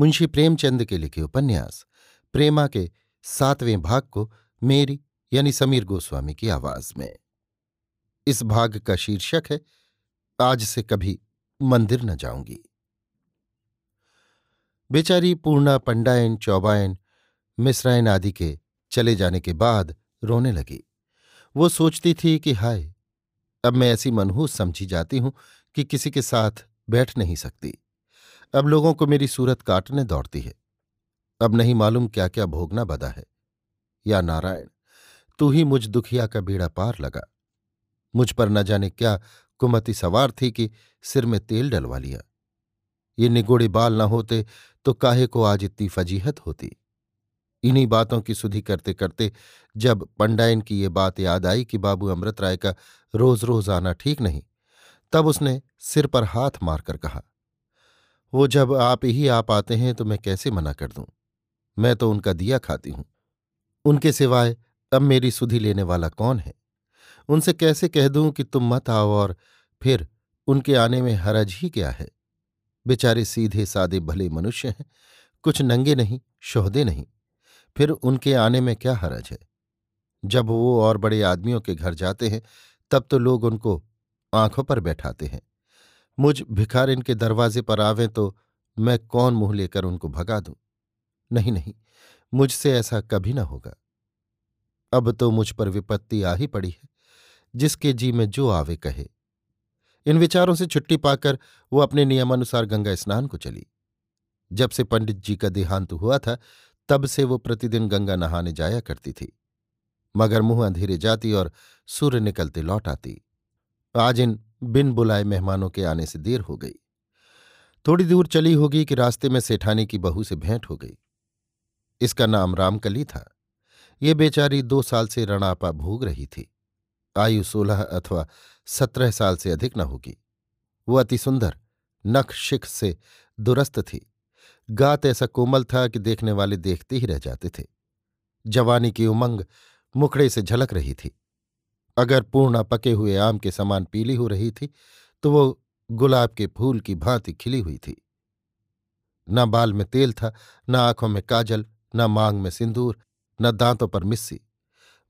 मुंशी प्रेमचंद के लिखे उपन्यास, प्रेमा के सातवें भाग को मेरी यानी समीर गोस्वामी की आवाज़ में। इस भाग का शीर्षक है, आज से कभी मंदिर न जाऊँगी। बेचारी पूर्णा, पंडायन, चौबायन, मिश्रायन आदि के चले जाने के बाद रोने लगी। वो सोचती थी कि हाय, अब मैं ऐसी मनहूस समझी जाती हूँ कि किसी के साथ बैठ नहीं सकती। अब लोगों को मेरी सूरत काटने दौड़ती है। अब नहीं मालूम क्या क्या भोगना बदा है। या नारायण, तू ही मुझ दुखिया का बेड़ा पार लगा। मुझ पर न जाने क्या कुमति सवार थी कि सिर में तेल डलवा लिया। ये निगोड़े बाल न होते तो काहे को आज इतनी फजीहत होती? इन्हीं बातों की सुधि करते करते जब पंडायन की ये बात याद आई कि बाबू अमृत राय का रोज रोज आना ठीक नहीं, तब उसने सिर पर हाथ मारकर कहा वो जब आप ही आप आते हैं तो मैं कैसे मना कर दूँ? मैं तो उनका दिया खाती हूँ। उनके सिवाय अब मेरी सुधि लेने वाला कौन है? उनसे कैसे कह दूँ कि तुम मत आओ और फिर उनके आने में हरज ही क्या है? बेचारे सीधे सादे भले मनुष्य हैं, कुछ नंगे नहीं, शोहदे नहीं। फिर उनके आने में क्या हरज है? जब वो और बड़े आदमियों के घर जाते हैं, तब तो लोग उनको आँखों पर बैठाते हैं। मुझ भिखार इनके दरवाजे पर आवें तो मैं कौन मुँह लेकर उनको भगा दूँ? नहीं नहीं, मुझसे ऐसा कभी न होगा। अब तो मुझ पर विपत्ति आ ही पड़ी है, जिसके जी में जो आवे कहे। इन विचारों से छुट्टी पाकर वो अपने नियमानुसार गंगा स्नान को चली। जब से पंडित जी का देहांत हुआ था, तब से वो प्रतिदिन गंगा नहाने जाया करती थी। मगर मुँह अंधेरे जाती और सूर्य निकलते लौट आती। आज इन बिन बुलाए मेहमानों के आने से देर हो गई। थोड़ी दूर चली होगी कि रास्ते में सेठानी की बहू से भेंट हो गई। इसका नाम रामकली था। ये बेचारी दो साल से रणापा भोग रही थी। आयु सोलह अथवा सत्रह साल से अधिक न होगी। वो अति सुंदर, नख शिख से दुरस्त थी। गात ऐसा कोमल था कि देखने वाले देखते ही रह जाते थे। जवानी की उमंग मुखड़े से झलक रही थी। अगर पूर्णा पके हुए आम के समान पीली हो रही थी तो वो गुलाब के फूल की भांति खिली हुई थी। न बाल में तेल था, न आँखों में काजल, न मांग में सिंदूर, न दांतों पर मिस्सी।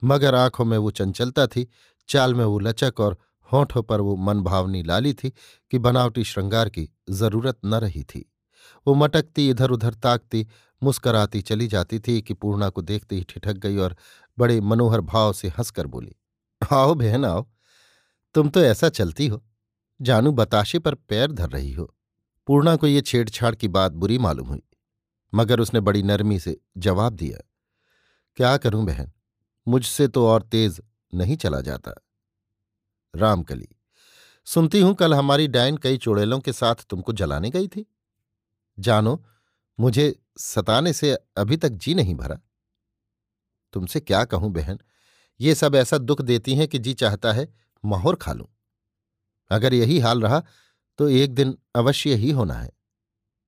मगर आँखों में वो चंचलता थी, चाल में वो लचक और होठों पर वो मनभावनी लाली थी कि बनावटी श्रृंगार की ज़रूरत न रही थी। वो मटकती इधर उधर ताकती, मुस्कराती चली जाती थी कि पूर्णा को देखते ही ठिठक गई और बड़े मनोहर भाव से हंसकर बोली आओ बहन आओ, तुम तो ऐसा चलती हो। जानू बताशे पर पैर धर रही हो। पूर्णा को ये छेड़छाड़ की बात बुरी मालूम हुई, मगर उसने बड़ी नरमी से जवाब दिया, क्या करूँ बहन, मुझसे तो और तेज नहीं चला जाता। रामकली, सुनती हूँ कल हमारी डायन कई चुड़ैलों के साथ तुमको जलाने गई थी। जानो, मुझे सताने से अभी तक जी नहीं भरा। तुमसे क्या कहूँ बहन ये सब ऐसा दुख देती हैं कि जी चाहता है माहौर खा लूँ। अगर यही हाल रहा तो एक दिन अवश्य ही होना है।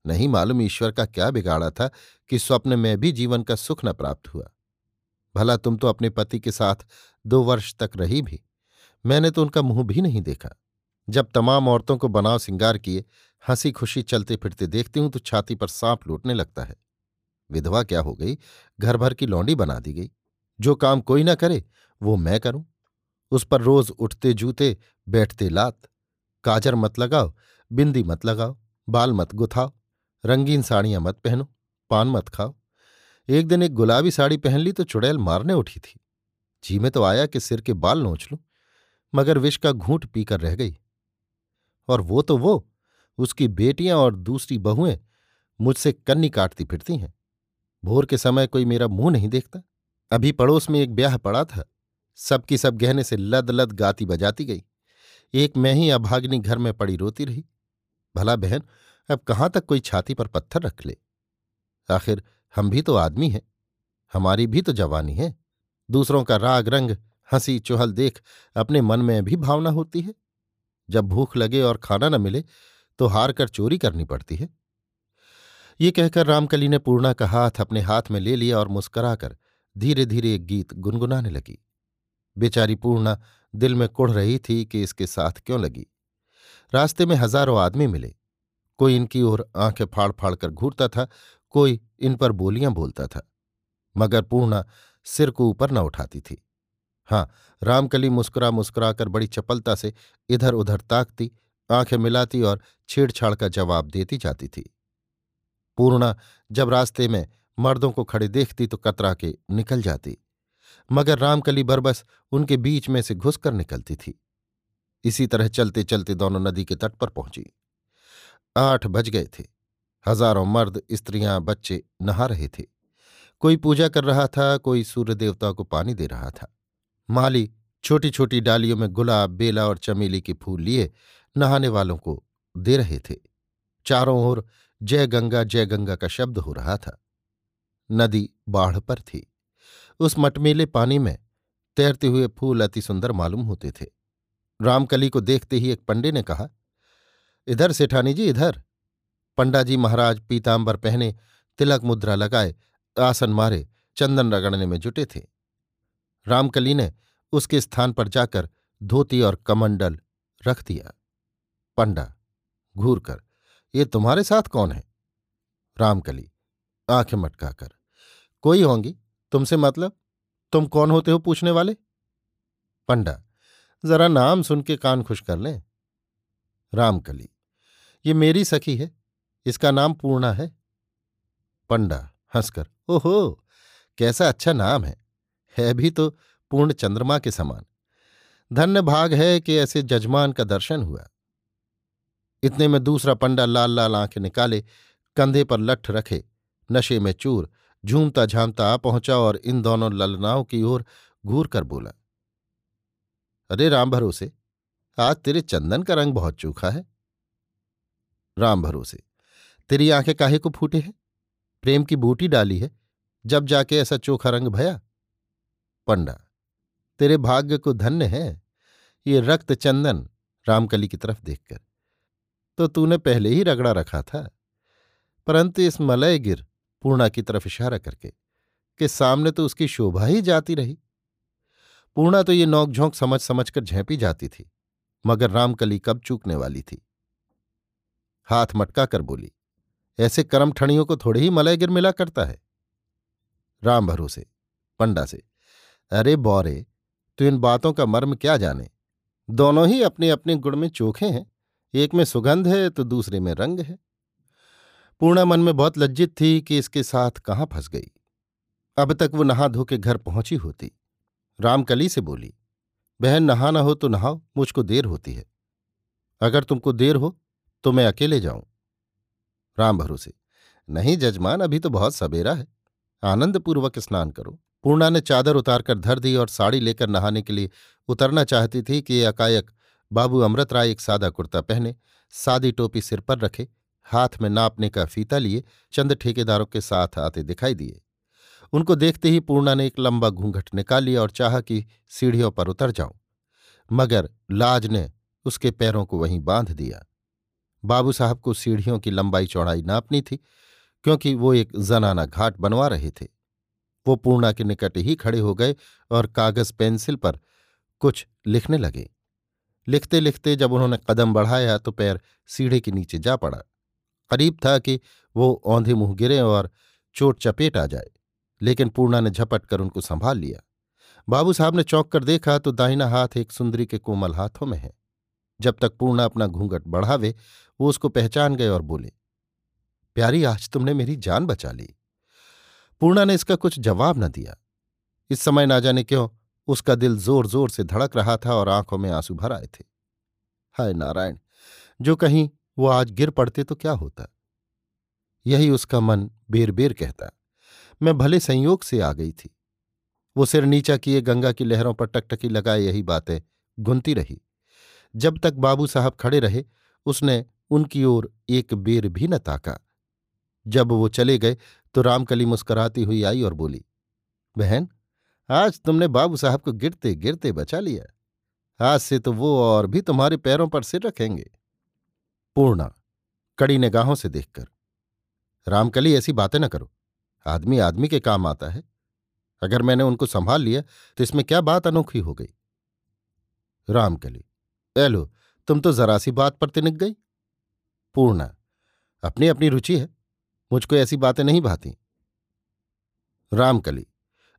नहीं मालूम ईश्वर का क्या बिगाड़ा था कि स्वप्न में भी जीवन का सुख न प्राप्त हुआ। भला तुम तो अपने पति के साथ दो वर्ष तक रही भी। मैंने तो उनका मुँह भी नहीं देखा। जब तमाम औरतों को बनाव सिंगार किए हँसी खुशी चलते फिरते देखती हूँ तो छाती पर सांप लूटने लगता है। विधवा क्या हो गई? घर भर की लौंडी बना दी गई। जो काम कोई ना करे, वो मैं करूँ। उस पर रोज उठते जूते, बैठते लात। काजर मत लगाओ, बिंदी मत लगाओ, बाल मत गुथाओ, रंगीन साड़ियाँ मत पहनो, पान मत खाओ। एक दिन एक गुलाबी साड़ी पहन ली तो चुड़ैल मारने उठी थी। जी में तो आया कि सिर के बाल नोच लूँ, मगर विष का घूंट पीकर रह गई। और वो तो वो, उसकी बेटियाँ और दूसरी बहुएँ मुझसे कन्नी काटती फिरती हैं। भोर के समय कोई मेरा मुँह नहीं देखता। अभी पड़ोस में एक ब्याह पड़ा था। सबकी सब गहने से लद लद गाती बजाती गई। एक मैं ही अभाग्नि घर में पड़ी रोती रही। भला बहन, अब कहाँ तक कोई छाती पर पत्थर रख ले? आखिर हम भी तो आदमी हैं। हमारी भी तो जवानी है। दूसरों का राग रंग, हँसी चुहल देख अपने मन में भी भावना होती है। जब भूख लगे और खाना न मिले तो हार कर चोरी करनी पड़ती है। ये कहकर रामकली ने पूर्णा का हाथ अपने हाथ में ले लिया और मुस्कराकर धीरे धीरे एक गीत गुनगुनाने लगी। बेचारी पूर्णा दिल में कुढ़ रही थी कि इसके साथ क्यों लगी। रास्ते में हज़ारों आदमी मिले। कोई इनकी ओर आँखें फाड़ फाड़ कर घूरता था, कोई इन पर बोलियाँ बोलता था। मगर पूर्णा सिर को ऊपर न उठाती थी। हाँ रामकली मुस्कुरा मुस्कुरा कर बड़ी चपलता से इधर उधर ताकती, आँखें मिलाती और छेड़छाड़ का जवाब देती जाती थी। पूर्णा जब रास्ते में मर्दों को खड़े देखती तो कतरा के निकल जाती, मगर रामकली बरबस उनके बीच में से घुसकर निकलती थी। इसी तरह चलते चलते दोनों नदी के तट पर पहुँची। आठ बज गए थे। हज़ारों मर्द, स्त्रियाँ, बच्चे नहा रहे थे। कोई पूजा कर रहा था, कोई सूर्य देवता को पानी दे रहा था। माली छोटी छोटी डालियों में गुलाब, बेला और चमेली के फूल लिए नहाने वालों को दे रहे थे। चारों ओर जय गंगा जय गंगा का शब्द हो रहा था। नदी बाढ़ पर थी। उस मटमेले पानी में तैरते हुए फूल अति सुंदर मालूम होते थे। रामकली को देखते ही एक पंडे ने कहा, इधर सेठानी जी, इधर। पंडा जी महाराज पीताम्बर पहने तिलक मुद्रा लगाए, आसन मारे, चंदन रगड़ने में जुटे थे। रामकली ने उसके स्थान पर जाकर धोती और कमंडल रख दिया। पंडा, घूर कर, ये तुम्हारे साथ कौन है? रामकली आँखें मटकाकर कोई होंगी? तुमसे मतलब? तुम कौन होते हो पूछने वाले? पंडा, जरा नाम सुन के कान खुश कर लें। रामकली, ये मेरी सखी है, इसका नाम पूर्णा है। पंडा, हंसकर, ओहो, कैसा अच्छा नाम है। है भी तो पूर्ण चंद्रमा के समान। धन्य भाग है कि ऐसे जजमान का दर्शन हुआ। इतने में दूसरा पंडा लाल लाल आँखें निकाले, कंधे पर लठ रखे, नशे में चूर झूमता झामता आ पहुँचा और इन दोनों ललनाओं की ओर घूर कर बोला, अरे राम भरोसे, आज तेरे चंदन का रंग बहुत चूखा है। राम भरोसे, तेरी आँखें काहे को फूटे हैं? प्रेम की बूटी डाली है, जब जाके ऐसा चोखा रंग भया? पंडा, तेरे भाग्य को धन्य है, ये रक्त चंदन रामकली की तरफ़ देखकर। तो तूने पहले ही रगड़ा रखा था, परंतु इस मलय गिर पूर्णा की तरफ़ इशारा करके कि सामने तो उसकी शोभा ही जाती रही। पूर्णा तो ये नोकझोंक समझ समझ कर झेंपी जाती थी, मगर रामकली कब चूकने वाली थी। हाथ मटका कर बोली, ऐसे कर्म ठणियों को थोड़े ही मलय गिर मिला करता है। राम भरोसे, पंडा से, अरे बौरे, तू इन बातों का मर्म क्या जाने? दोनों ही अपने अपने गुण में चोखे हैं, एक में सुगंध है तो दूसरे में रंग है। पूर्णा मन में बहुत लज्जित थी कि इसके साथ कहाँ फंस गई। अब तक वो नहा धो के घर पहुँची होती। रामकली से बोली, बहन, नहाना हो तो नहाओ, मुझको देर होती है। अगर तुमको देर हो तो मैं अकेले जाऊँ। राम भरोसे, नहीं जजमान, अभी तो बहुत सवेरा है। आनंदपूर्वक स्नान करो। पूर्णा ने चादर उतारकर धर दी और साड़ी लेकर नहाने के लिए उतरना चाहती थी कि ये अकायक बाबू अमृत राय एक सादा कुर्ता पहने, सादी टोपी सिर पर रखे हाथ में नापने का फीता लिए चंद ठेकेदारों के साथ आते दिखाई दिए। उनको देखते ही पूर्णा ने एक लंबा घूंघट निकाल लिया और चाह कि सीढ़ियों पर उतर जाऊँ। मगर लाज ने उसके पैरों को वहीं बाँध दिया। बाबू साहब को सीढ़ियों की लंबाई चौड़ाई नापनी थी, क्योंकि वो एक जनाना घाट बनवा रहे थे। वो पूर्णा के निकट ही खड़े हो गए और कागज़ पेंसिल पर कुछ लिखने लगे। लिखते लिखते जब उन्होंने कदम बढ़ाया तो पैर सीढ़े के नीचे जा पड़ा। करीब था कि वो औंधे मुँह गिरे और चोट चपेट आ जाए, लेकिन पूर्णा ने झपट कर उनको संभाल लिया। बाबू साहब ने चौंक कर देखा तो दाहिना हाथ एक सुंदरी के कोमल हाथों में है। जब तक पूर्णा अपना घूंघट बढ़ावे, वो उसको पहचान गए और बोले, प्यारी, आज तुमने मेरी जान बचा ली। पूर्णा ने इसका कुछ जवाब न दिया। इस समय ना जाने क्यों, उसका दिल ज़ोर ज़ोर से धड़क रहा था और आँखों में आँसू भर आए थे। हाय नारायण, जो कहीं वो आज गिर पड़ते तो क्या होता? यही उसका मन बेर बेर कहता। मैं भले संयोग से आ गई थी। वो सिर नीचा किए गंगा की लहरों पर टकटकी लगाए यही बातें गुनती रही। जब तक बाबू साहब खड़े रहे, उसने उनकी ओर एक बेर भी न ताका। जब वो चले गए तो रामकली मुस्कराती हुई आई और बोली, बहन, आज तुमने बाबू साहब को गिरते गिरते बचा लिया। आज से तो वो और भी तुम्हारे पैरों पर सिर रखेंगे। पूर्णा, कड़ी निगाहों से देखकर। रामकली, ऐसी बातें न करो। आदमी आदमी के काम आता है। अगर मैंने उनको संभाल लिया तो इसमें क्या बात अनोखी हो गई? रामकली एलो तुम तो जरा सी बात पर तिनक गई। पूर्णा अपनी अपनी रुचि है मुझको ऐसी बातें नहीं भाती। रामकली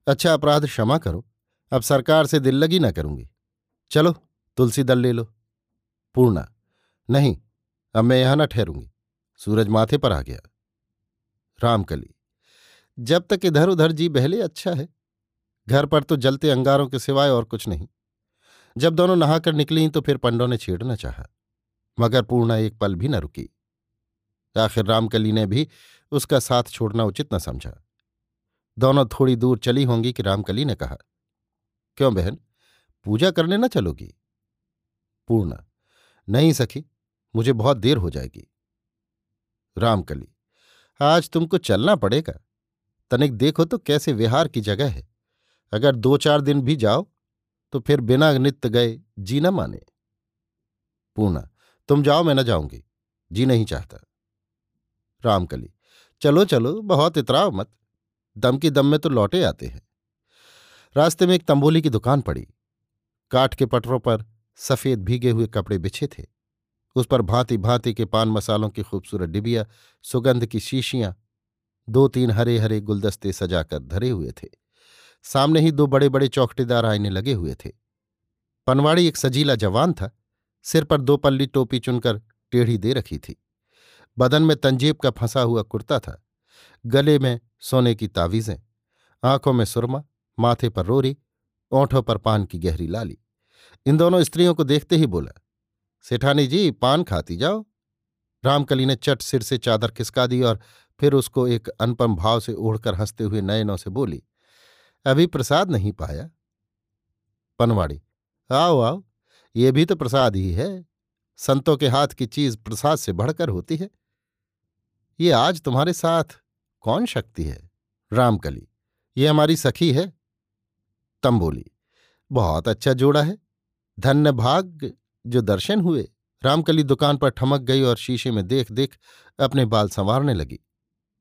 अच्छा अपराध क्षमा करो, अब सरकार से दिल लगी ना करूँगी। चलो, तुलसी दल ले लो। पूर्णा, नहीं अब मैं यहाँ न ठहरूँगी। सूरज माथे पर आ गया। रामकली, जब तक इधर उधर जी बहले अच्छा है। घर पर तो जलते अंगारों के सिवाय और कुछ नहीं। जब दोनों नहाकर निकली तो फिर पंडों ने छेड़ना चाहा, मगर पूर्णा एक पल भी न रुकी। आखिर रामकली ने भी उसका साथ छोड़ना उचित न समझा। दोनों थोड़ी दूर चली होंगी कि रामकली ने कहा, क्यों बहन, पूजा करने न चलोगी? पूर्णा, नहीं सखी मुझे बहुत देर हो जाएगी। रामकली, आज तुमको चलना पड़ेगा। तनिक देखो तो कैसे विहार की जगह है। अगर दो चार दिन भी जाओ तो फिर बिना नित्य गए जी न माने। पूना तुम जाओ, मैं न जाऊँगी। जी नहीं चाहता। रामकली, चलो चलो, बहुत इतराव मत। दम की दम में तो लौटे आते हैं। रास्ते में एक तंबोली की दुकान पड़ी। काठ के पटरों पर सफ़ेद भीगे हुए कपड़े बिछे थे। उस पर भांति भांति के पान मसालों की खूबसूरत डिबिया, सुगंध की शीशियाँ दो तीन हरे हरे गुलदस्ते सजाकर धरे हुए थे। सामने ही दो बड़े बड़े चौकटेदार आईने लगे हुए थे। पनवाड़ी एक सजीला जवान था। सिर पर दो पल्ली टोपी चुनकर टेढ़ी दे रखी थी। बदन में तंजीब का फंसा हुआ कुर्ता था। गले में सोने की तावीजें, आँखों में सुरमा, माथे पर रोरी, ओंठों पर पान की गहरी लाली। इन दोनों स्त्रियों को देखते ही बोला सेठानी जी, पान खाती जाओ। रामकली ने चट सिर से चादर खिसका दी और फिर उसको एक अनुपम भाव से ओढ़कर हँसते हुए नयनों से बोली, अभी प्रसाद नहीं पाया? पनवाड़ी, आओ आओ, ये भी तो प्रसाद ही है। संतों के हाथ की चीज़ प्रसाद से बढ़कर होती है। ये आज तुम्हारे साथ कौन शक्ति है? रामकली, ये हमारी सखी है? तम बोली, बहुत अच्छा जोड़ा है। धन्य भाग जो दर्शन हुए, रामकली दुकान पर ठमक गई और शीशे में देख देख अपने बाल संवारने लगी।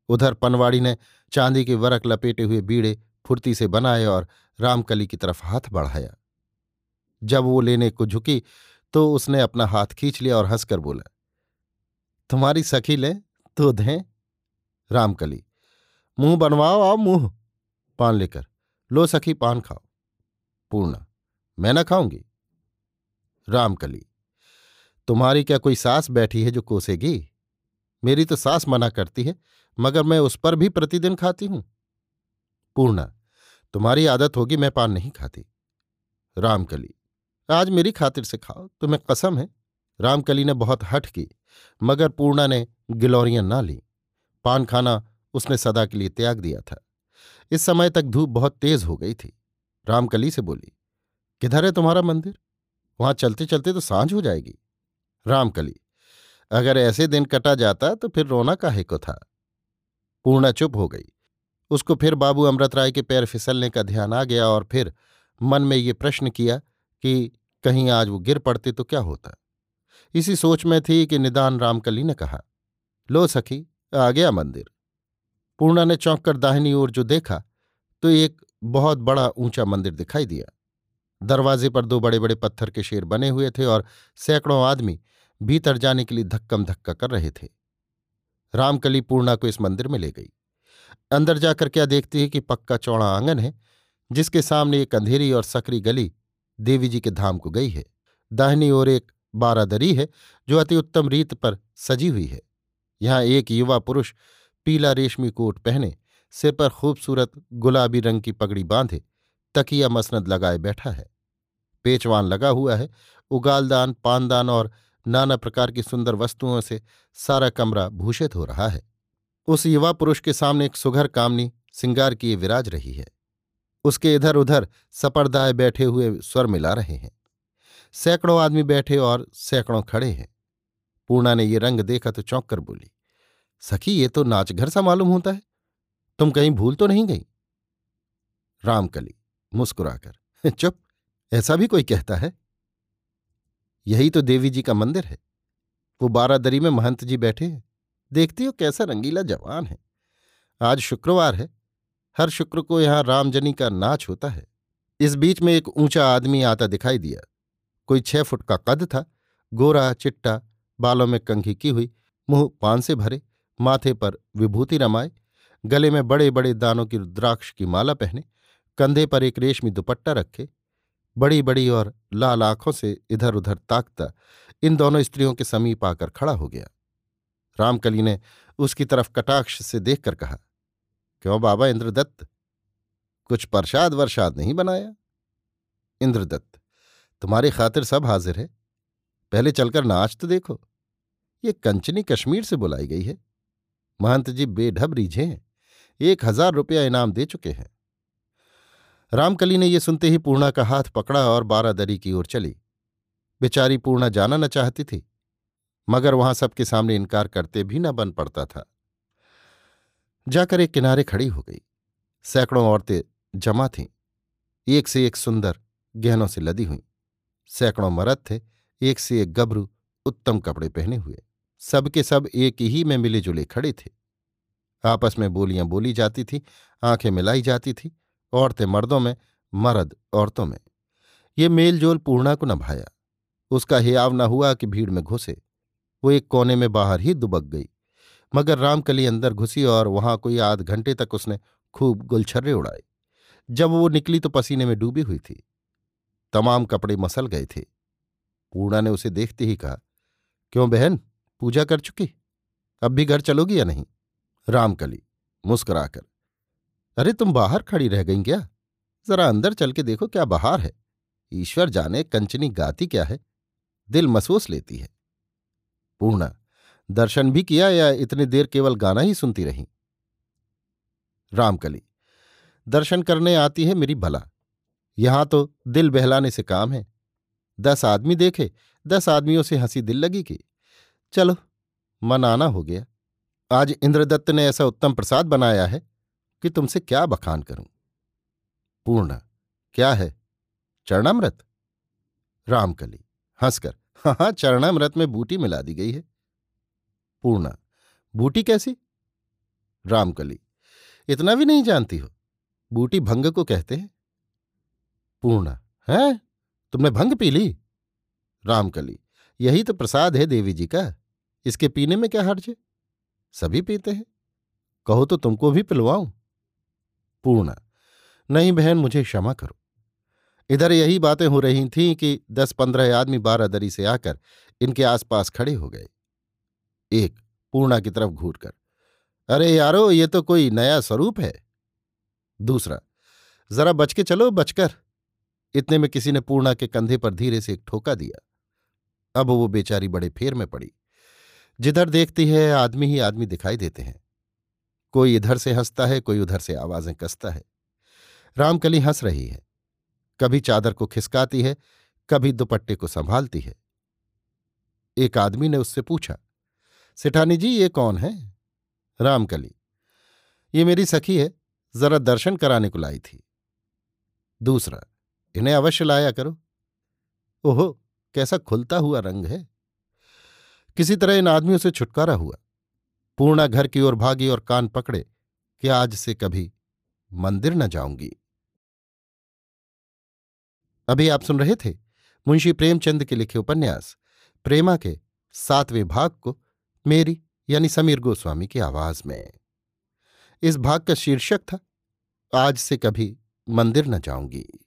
उधर पनवाड़ी ने चांदी के वरक लपेटे हुए बीड़े फुर्ती से बनाए और रामकली की तरफ़ हाथ बढ़ाया। जब वो लेने को झुकी तो उसने अपना हाथ खींच लिया और हंसकर बोला, तुम्हारी सखी ले तो दें? रामकली, मुँह बनवाओ आओ मुँह, पान लेकर। लो सखी, पान खाओ। पूर्णा, मैं न खाऊँगी। रामकली, तुम्हारी क्या कोई सास बैठी है जो कोसेगी? मेरी तो सास मना करती है, मगर मैं उस पर भी प्रतिदिन खाती हूँ। पूर्णा, तुम्हारी आदत होगी मैं पान नहीं खाती। रामकली, आज मेरी खातिर से खाओ, तुम्हें कसम है। रामकली ने बहुत हट की, मगर पूर्णा ने गिलौरियाँ ना ली। पान खाना उसने सदा के लिए त्याग दिया था। इस समय तक धूप बहुत तेज हो गई थी। रामकली से बोली, किधर है तुम्हारा मंदिर? वहाँ चलते चलते तो साँझ हो जाएगी। रामकली, अगर ऐसे दिन कटा जाता तो फिर रोना काहे को था? पूर्णा चुप हो गई। उसको फिर बाबू अमृत राय के पैर फिसलने का ध्यान आ गया और फिर मन में ये प्रश्न किया कि कहीं आज वो गिर पड़ते तो क्या होता? इसी सोच में थी कि निदान रामकली ने कहा, लो सखी, आ गया मंदिर। पूर्णा ने चौंक कर दाहिनी ओर जो देखा तो एक बहुत बड़ा ऊँचा मंदिर दिखाई दिया। दरवाजे पर दो बड़े बड़े पत्थर के शेर बने हुए थे और सैकड़ों आदमी भीतर जाने के लिए धक्कम धक्का कर रहे थे। रामकली पूर्णा को इस मंदिर में ले गई। अंदर जाकर क्या देखती है कि पक्का चौड़ा आँगन है, जिसके सामने एक अंधेरी और सकरी गली देवी जी के धाम को गई है। दाहिनी ओर एक बारादरी है, जो अति उत्तम रीत पर सजी हुई है। यहाँ एक युवा पुरुष पीला रेशमी कोट पहने, सिर पर खूबसूरत गुलाबी रंग की पगड़ी बांधे, तकिया मसनद लगाए बैठा है। पेचवान लगा हुआ है। उगालदान, पानदान और नाना प्रकार की सुंदर वस्तुओं से सारा कमरा भूषित हो रहा है। उस युवा पुरुष के सामने एक सुघर कामनी सिंगार किए विराज रही है। उसके इधर उधर सपर्दाए बैठे हुए स्वर मिला रहे हैं। सैकड़ों आदमी बैठे और सैकड़ों खड़े हैं। पूर्णा ने ये रंग देखा तो चौंक कर बोली, सखी, ये तो नाच घर सा मालूम होता है। तुम कहीं भूल तो नहीं गई? रामकली मुस्कुराकर, चुप ऐसा भी कोई कहता है? यही तो देवी जी का मंदिर है। वो बारादरी में महंत जी बैठे हैं। देखती हो कैसा रंगीला जवान है। आज शुक्रवार है। हर शुक्र को यहाँ रामजनी का नाच होता है। इस बीच में एक ऊँचा आदमी आता दिखाई दिया। कोई छह फुट का कद था। गोरा, चिट्टा, बालों में कंघी की हुई, मुँह पान से भरे, माथे पर विभूति रमाए, गले में बड़े बड़े दानों की रुद्राक्ष की माला पहने, कंधे पर एक रेशमी दुपट्टा रखे बड़ी बड़ी और लाल आँखों से इधर उधर ताकता इन दोनों स्त्रियों के समीप आकर खड़ा हो गया। रामकली ने उसकी तरफ़ कटाक्ष से देखकर कहा, क्यों बाबा इंद्रदत्त? कुछ प्रसाद वर्षाद नहीं बनाया? इंद्रदत्त, तुम्हारी खातिर सब हाजिर है। पहले चलकर नाच तो देखो। ये कंचनी कश्मीर से बुलाई गई है। महंत जी बेढब रीझे हैं। एक हज़ार रुपया इनाम दे चुके हैं। रामकली ने यह सुनते ही पूर्णा का हाथ पकड़ा और बारादरी की ओर चली। बेचारी पूर्णा जाना न चाहती थी, मगर वहाँ सबके सामने इनकार करते भी न बन पड़ता था। जाकर एक किनारे खड़ी हो गई। सैकड़ों औरतें जमा थीं। एक से एक सुंदर, गहनों से लदी हुई। सैकड़ों मरद थे, एक से एक गबरू उत्तम कपड़े पहने हुए। सबके सब एक ही में मिले जुले खड़े थे। आपस में बोलियाँ बोली जाती थी, आँखें मिलाई जाती थी औरतें मर्दों में, मर्द औरतों में। ये मेलजोल पूर्णा को न भाया उसका हियाव न हुआ कि भीड़ में घुसे। वो एक कोने में बाहर ही दुबक गई। मगर रामकली अंदर घुसी और वहाँ कोई आध घंटे तक उसने खूब गुलछर्रे उड़ाए। जब वो निकली तो पसीने में डूबी हुई थी। तमाम कपड़े मसल गए थे। पूर्णा ने उसे देखते ही कहा, क्यों बहन, पूजा कर चुकी? अब भी घर चलोगी या नहीं? रामकली मुस्कुराकर अरे, तुम बाहर खड़ी रह गई क्या? जरा अंदर चल के देखो क्या बहार है। ईश्वर जाने कंचनी गाती क्या है? दिल महसूस लेती है। पूर्णा, दर्शन भी किया या इतनी देर केवल गाना ही सुनती रही? रामकली, दर्शन करने आती है मेरी भला। यहाँ तो दिल बहलाने से काम है। दस आदमी देखे, दस आदमियों से हँसी दिल लगी कि, चलो मन आना हो गया। आज इंद्रदत्त ने ऐसा उत्तम प्रसाद बनाया है। कि तुमसे क्या बखान करूँ? पूर्ण, क्या है? चरणामृत? रामकली, हंसकर हाँ हाँ चरणामृत में बूटी मिला दी गई है। पूर्णा, बूटी कैसी? रामकली, इतना भी नहीं जानती हो? बूटी भंग को कहते हैं। पूर्णा, है? तुमने भंग पी ली? रामकली, यही तो प्रसाद है देवी जी का। इसके पीने में क्या हर्ज है? सभी पीते हैं। कहो तो तुमको भी पिलवाऊं। पूर्णा। नहीं बहन, मुझे क्षमा करो। इधर यही बातें हो रही थीं कि दस पंद्रह आदमी बारादरी से आकर इनके आसपास खड़े हो गए। एक, पूर्णा की तरफ़ घूट कर अरे यारो, ये तो कोई नया स्वरूप है। दूसरा, जरा बच के चलो, बचकर। इतने में किसी ने पूर्णा के कंधे पर धीरे से एक ठोका दिया। अब वो बेचारी बड़े फेर में पड़ी। जिधर देखती है, आदमी ही आदमी दिखाई देते हैं। कोई इधर से हंसता है, कोई उधर से आवाज़ें कसता है। रामकली हंस रही है। कभी चादर को खिसकाती है, कभी दुपट्टे को संभालती है। एक आदमी ने उससे पूछा, सेठानी जी, ये कौन है? रामकली, ये मेरी सखी है, जरा दर्शन कराने को लाई थी। दूसरा, इन्हें अवश्य लाया करो। ओहो, कैसा खुलता हुआ रंग है। किसी तरह इन आदमियों से छुटकारा हुआ। पूर्णा घर की ओर भागी और कान पकड़े, कि आज से कभी मंदिर न जाऊँगी। अभी आप सुन रहे थे मुंशी प्रेमचंद के लिखे उपन्यास, प्रेमा के सातवें भाग को मेरी यानी समीर गोस्वामी की आवाज़ में। इस भाग का शीर्षक था, आज से कभी मंदिर न जाऊँगी।